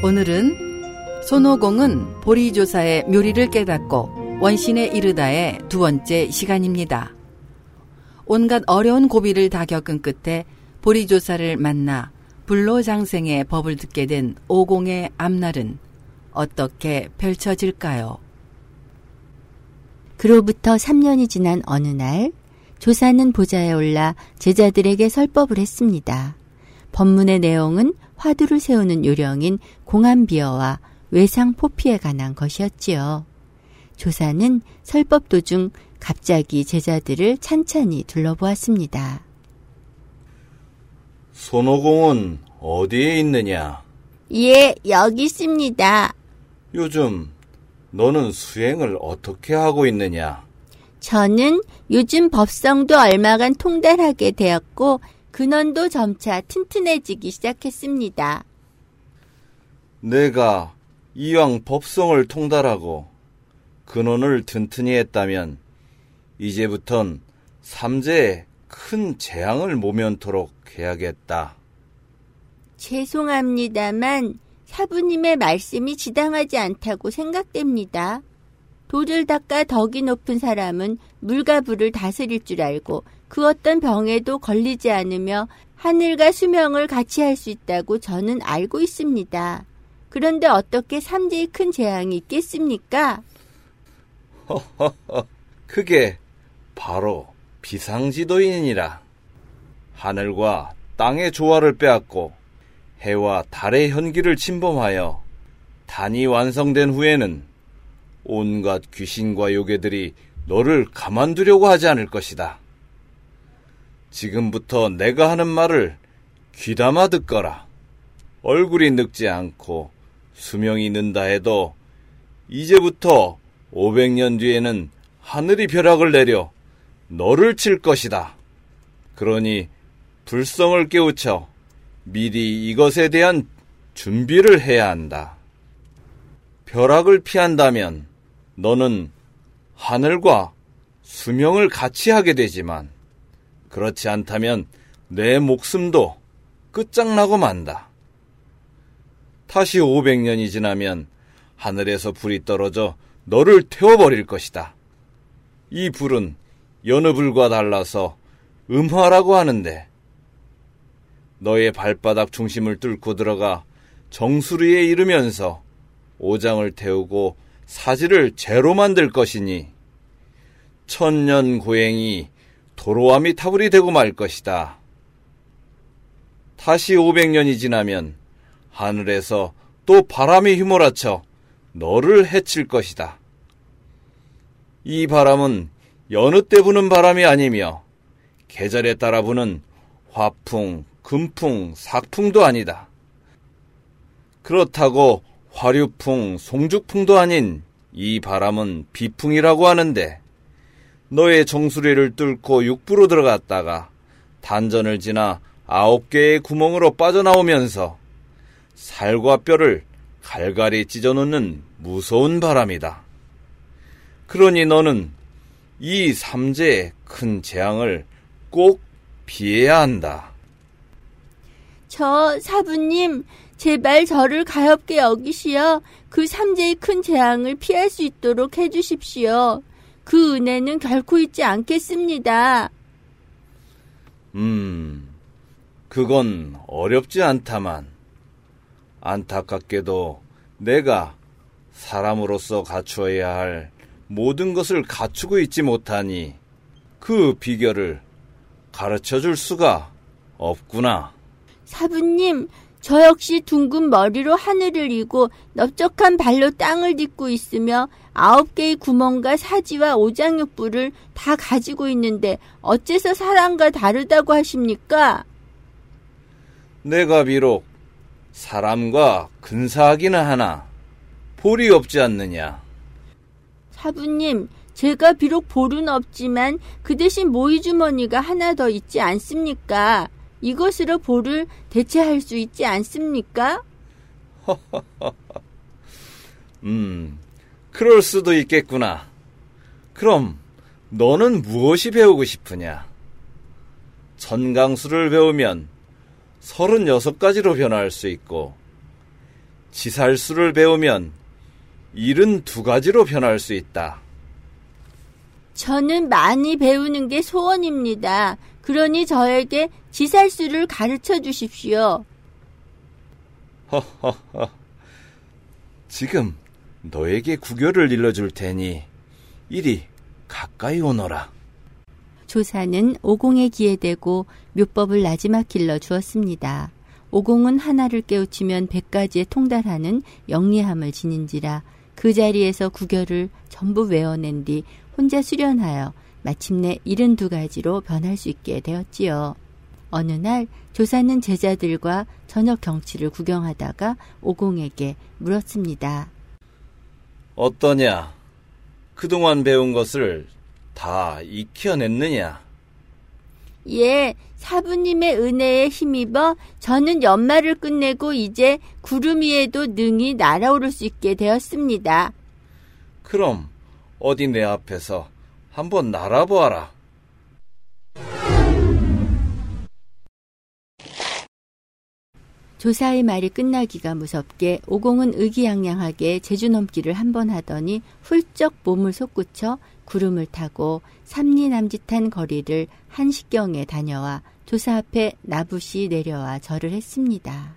오늘은 손오공은 보리조사의 묘리를 깨닫고 원신에 이르다의 두 번째 시간입니다. 온갖 어려운 고비를 다 겪은 끝에 보리조사를 만나 불로장생의 법을 듣게 된 오공의 앞날은 어떻게 펼쳐질까요? 그로부터 3년이 지난 어느 날 조사는 보좌에 올라 제자들에게 설법을 했습니다. 법문의 내용은 화두를 세우는 요령인 공안비어와 외상 포피에 관한 것이었지요. 조사는 설법 도중 갑자기 제자들을 찬찬히 둘러보았습니다. 손오공은 어디에 있느냐? 예, 여기 있습니다. 요즘 너는 수행을 어떻게 하고 있느냐? 저는 요즘 법성도 얼마간 통달하게 되었고 근원도 점차 튼튼해지기 시작했습니다. 내가 이왕 법성을 통달하고 근원을 튼튼히 했다면 이제부턴 삼재에 큰 재앙을 모면토록 해야겠다. 죄송합니다만 사부님의 말씀이 지당하지 않다고 생각됩니다. 돌을 닦아 덕이 높은 사람은 물과 불을 다스릴 줄 알고 그 어떤 병에도 걸리지 않으며 하늘과 수명을 같이 할 수 있다고 저는 알고 있습니다. 그런데 어떻게 삼재의 큰 재앙이 있겠습니까? 허허허, 그게 바로 비상지도인이라. 하늘과 땅의 조화를 빼앗고 해와 달의 현기를 침범하여 단이 완성된 후에는 온갖 귀신과 요괴들이 너를 가만두려고 하지 않을 것이다. 지금부터 내가 하는 말을 귀담아 듣거라. 얼굴이 늙지 않고 수명이 는다 해도 이제부터 500년 뒤에는 하늘이 벼락을 내려 너를 칠 것이다. 그러니 불성을 깨우쳐 미리 이것에 대한 준비를 해야 한다. 벼락을 피한다면 너는 하늘과 수명을 같이 하게 되지만 그렇지 않다면 내 목숨도 끝장나고 만다. 다시 500년이 지나면 하늘에서 불이 떨어져 너를 태워버릴 것이다. 이 불은 여느 불과 달라서 음화라고 하는데 너의 발바닥 중심을 뚫고 들어가 정수리에 이르면서 오장을 태우고 사지를 재로 만들 것이니 천년 고행이 도로함이 타불이 되고 말 것이다. 다시 500년이 지나면 하늘에서 또 바람이 휘몰아쳐 너를 해칠 것이다. 이 바람은 여느 때 부는 바람이 아니며 계절에 따라 부는 화풍, 금풍, 삭풍도 아니다. 그렇다고 화류풍, 송죽풍도 아닌 이 바람은 비풍이라고 하는데 너의 정수리를 뚫고 육부로 들어갔다가 단전을 지나 아홉 개의 구멍으로 빠져나오면서 살과 뼈를 갈갈이 찢어놓는 무서운 바람이다. 그러니 너는 이 삼재의 큰 재앙을 꼭 피해야 한다. 저 사부님, 제발 저를 가엽게 여기시어 그 삼재의 큰 재앙을 피할 수 있도록 해주십시오. 그 은혜는 결코 잊지 않겠습니다. 음, 그건 어렵지 않다만, 안타깝게도 내가 사람으로서 갖추어야 할 모든 것을 갖추고 있지 못하니 그 비결을 가르쳐 줄 수가 없구나. 사부님, 저 역시 둥근 머리로 하늘을 이고 넓적한 발로 땅을 딛고 있으며 아홉 개의 구멍과 사지와 오장육부를 다 가지고 있는데 어째서 사람과 다르다고 하십니까? 내가 비록 사람과 근사하기는 하나 볼이 없지 않느냐. 사부님, 제가 비록 볼은 없지만 그 대신 모이주머니가 하나 더 있지 않습니까? 이것으로 볼을 대체할 수 있지 않습니까? 음, 그럴 수도 있겠구나. 그럼 너는 무엇이 배우고 싶으냐? 천강수를 배우면 36가지로 변화할 수 있고 지살수를 배우면 일은 두 가지로 변할 수 있다. 저는 많이 배우는 게 소원입니다. 그러니 저에게 지살수를 가르쳐 주십시오. 허허허. 지금 너에게 구결을 일러줄 테니 이리 가까이 오너라. 조사는 오공의 귀에 대고 묘법을 나지막 길러 주었습니다. 오공은 하나를 깨우치면 백가지에 통달하는 영리함을 지닌지라 그 자리에서 구결을 전부 외워낸 뒤 혼자 수련하여 마침내 일흔 두 가지로 변할 수 있게 되었지요. 어느 날 조사는 제자들과 저녁 경치를 구경하다가 오공에게 물었습니다. 어떠냐? 그동안 배운 것을 다 익혀냈느냐? 예, 사부님의 은혜에 힘입어 저는 연말을 끝내고 이제 구름 위에도 능히 날아오를 수 있게 되었습니다. 그럼 어디 내 앞에서 한번 날아보아라. 조사의 말이 끝나기가 무섭게 오공은 의기양양하게 제주 넘기를 한 번 하더니 훌쩍 몸을 솟구쳐 구름을 타고 삼리 남짓한 거리를 한식경에 다녀와 조사 앞에 나부시 내려와 절을 했습니다.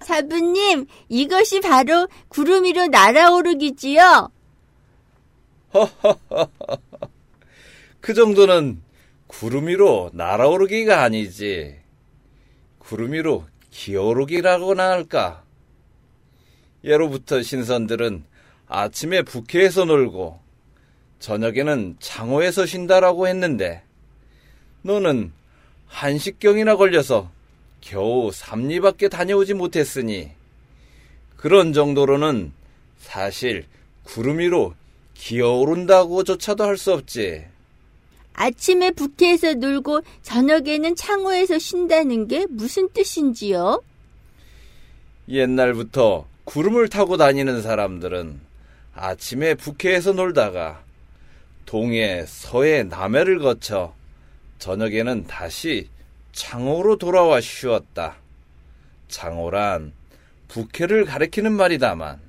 사부님, 이것이 바로 구름 위로 날아오르기지요? 그 정도는 구름 위로 날아오르기가 아니지. 구름 위로 기어오르기라고나 할까. 예로부터 신선들은 아침에 북해에서 놀고 저녁에는 창호에서 쉰다라고 했는데 너는 한식경이나 걸려서 겨우 삼리밖에 다녀오지 못했으니 그런 정도로는 사실 구름 위로 기어오른다고조차도 할 수 없지. 아침에 북해에서 놀고 저녁에는 창호에서 쉰다는 게 무슨 뜻인지요? 옛날부터 구름을 타고 다니는 사람들은 아침에 북해에서 놀다가 동해, 서해, 남해를 거쳐 저녁에는 다시 창호로 돌아와 쉬었다. 창호란 북해를 가리키는 말이다만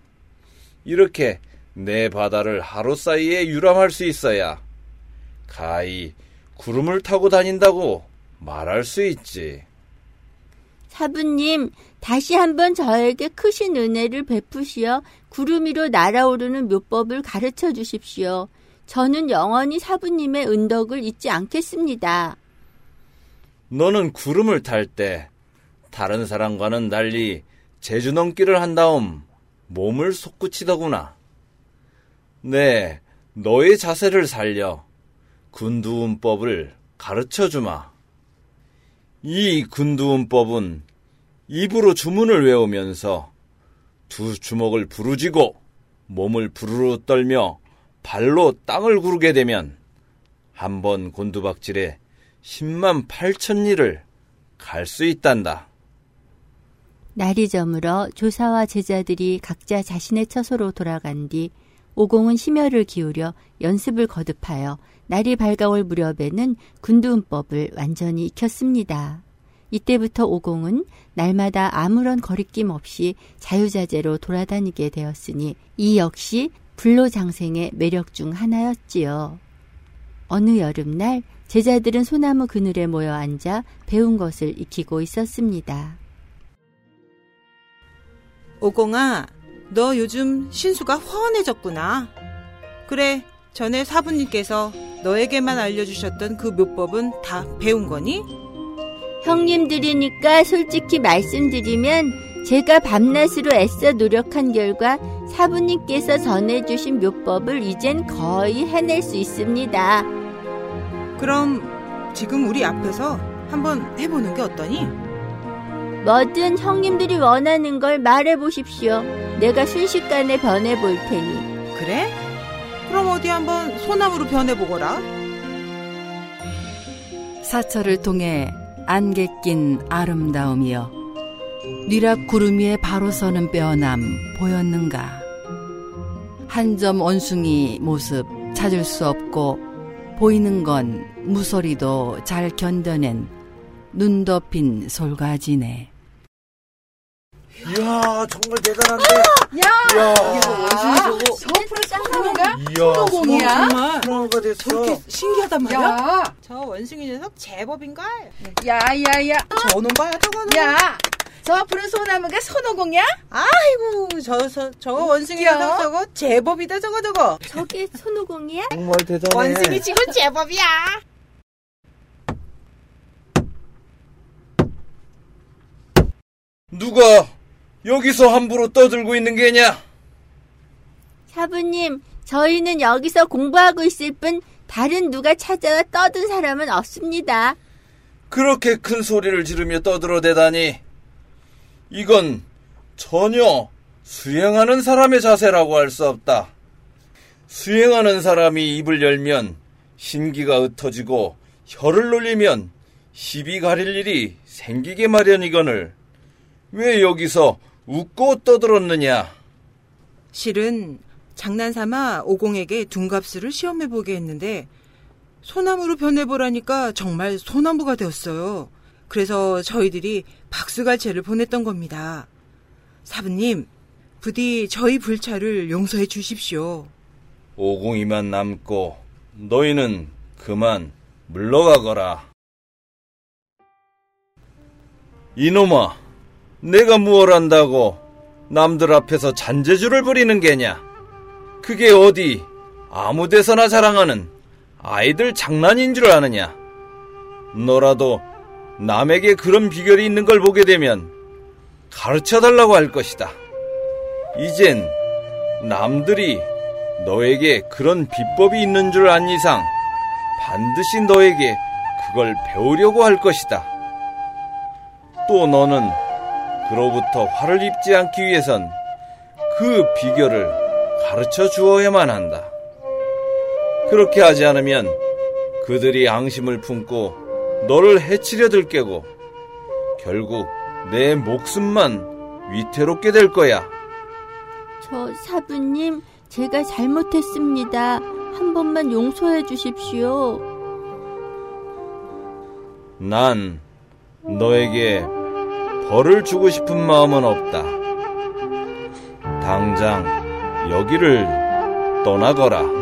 이렇게 내 바다를 하루 사이에 유람할 수 있어야 가히 구름을 타고 다닌다고 말할 수 있지. 사부님, 다시 한번 저에게 크신 은혜를 베푸시어 구름 위로 날아오르는 묘법을 가르쳐 주십시오. 저는 영원히 사부님의 은덕을 잊지 않겠습니다. 너는 구름을 탈 때 다른 사람과는 달리 제주 넘기를 한 다음 몸을 솟구치더구나. 네, 너의 자세를 살려 군두운법을 가르쳐 주마. 이 군두운법은 입으로 주문을 외우면서 두 주먹을 부르지고 몸을 부르르 떨며 발로 땅을 구르게 되면 한 번 곤두박질에 10만 8천 리를 갈 수 있단다. 날이 저물어 조사와 제자들이 각자 자신의 처소로 돌아간 뒤 오공은 심혈을 기울여 연습을 거듭하여 날이 밝아올 무렵에는 군두운법을 완전히 익혔습니다. 이때부터 오공은 날마다 아무런 거리낌 없이 자유자재로 돌아다니게 되었으니 이 역시 불로장생의 매력 중 하나였지요. 어느 여름날 제자들은 소나무 그늘에 모여 앉아 배운 것을 익히고 있었습니다. 오공아, 너 요즘 신수가 허원해졌구나. 그래, 전에 사부님께서 너에게만 알려주셨던 그 묘법은 다 배운 거니? 형님들이니까 솔직히 말씀드리면 제가 밤낮으로 애써 노력한 결과 사부님께서 전해주신 묘법을 이젠 거의 해낼 수 있습니다. 그럼 지금 우리 앞에서 한번 해보는 게 어떠니? 뭐든 형님들이 원하는 걸 말해보십시오. 내가 순식간에 변해볼 테니. 그래? 그럼 어디 한번 소나무로 변해보거라. 사철을 통해 안개 낀 아름다움이여 뉘락 구름 위에 바로 서는 빼어남 보였는가 한 점 원숭이 모습 찾을 수 없고 보이는 건 무소리도 잘 견뎌낸 눈 덮인 솔가지네 야, 이야, 정말 대단한데. 야, 이야, 원숭이 저거. 서프로 쌍둥이가 이야, 소노공이야? 정말 프로가 됐어. 저렇게 신기하단 말이야? 야, 저 원숭이 녀석 제법인걸? 야, 야, 야, 저놈 봐요, 저거는. 야, 저 푸른 소나무가 손오공이야? 아이고, 저, 저, 저거 원숭이 야. 녀석 저거 제법이다, 저거, 저거. 저게 손오공이야? 정말 대단해. 원숭이 치곤 제법이야. 누가 여기서 함부로 떠들고 있는 게냐? 사부님, 저희는 여기서 공부하고 있을 뿐 다른 누가 찾아와 떠든 사람은 없습니다. 그렇게 큰 소리를 지르며 떠들어대다니. 이건 전혀 수행하는 사람의 자세라고 할 수 없다. 수행하는 사람이 입을 열면 신기가 흩어지고 혀를 놀리면 시비 가릴 일이 생기게 마련이거늘 왜 여기서 웃고 떠들었느냐? 실은 장난삼아 오공에게 둔갑수를 시험해보게 했는데 소나무로 변해보라니까 정말 소나무가 되었어요. 그래서 저희들이 박수갈채를 보냈던 겁니다. 사부님, 부디 저희 불찰을 용서해 주십시오. 오공이만 남고 너희는 그만 물러가거라. 이놈아, 내가 무얼 한다고 남들 앞에서 잔재주를 부리는 게냐? 그게 어디 아무 데서나 자랑하는 아이들 장난인 줄 아느냐? 너라도 남에게 그런 비결이 있는 걸 보게 되면 가르쳐 달라고 할 것이다. 이젠 남들이 너에게 그런 비법이 있는 줄 안 이상 반드시 너에게 그걸 배우려고 할 것이다. 또 너는 그로부터 화를 입지 않기 위해선 그 비결을 가르쳐 주어야만 한다. 그렇게 하지 않으면 그들이 앙심을 품고 너를 해치려 들깨고 결국 내 목숨만 위태롭게 될 거야. 저 사부님, 제가 잘못했습니다. 한 번만 용서해 주십시오. 난 너에게 벌을 주고 싶은 마음은 없다. 당장 여기를 떠나거라.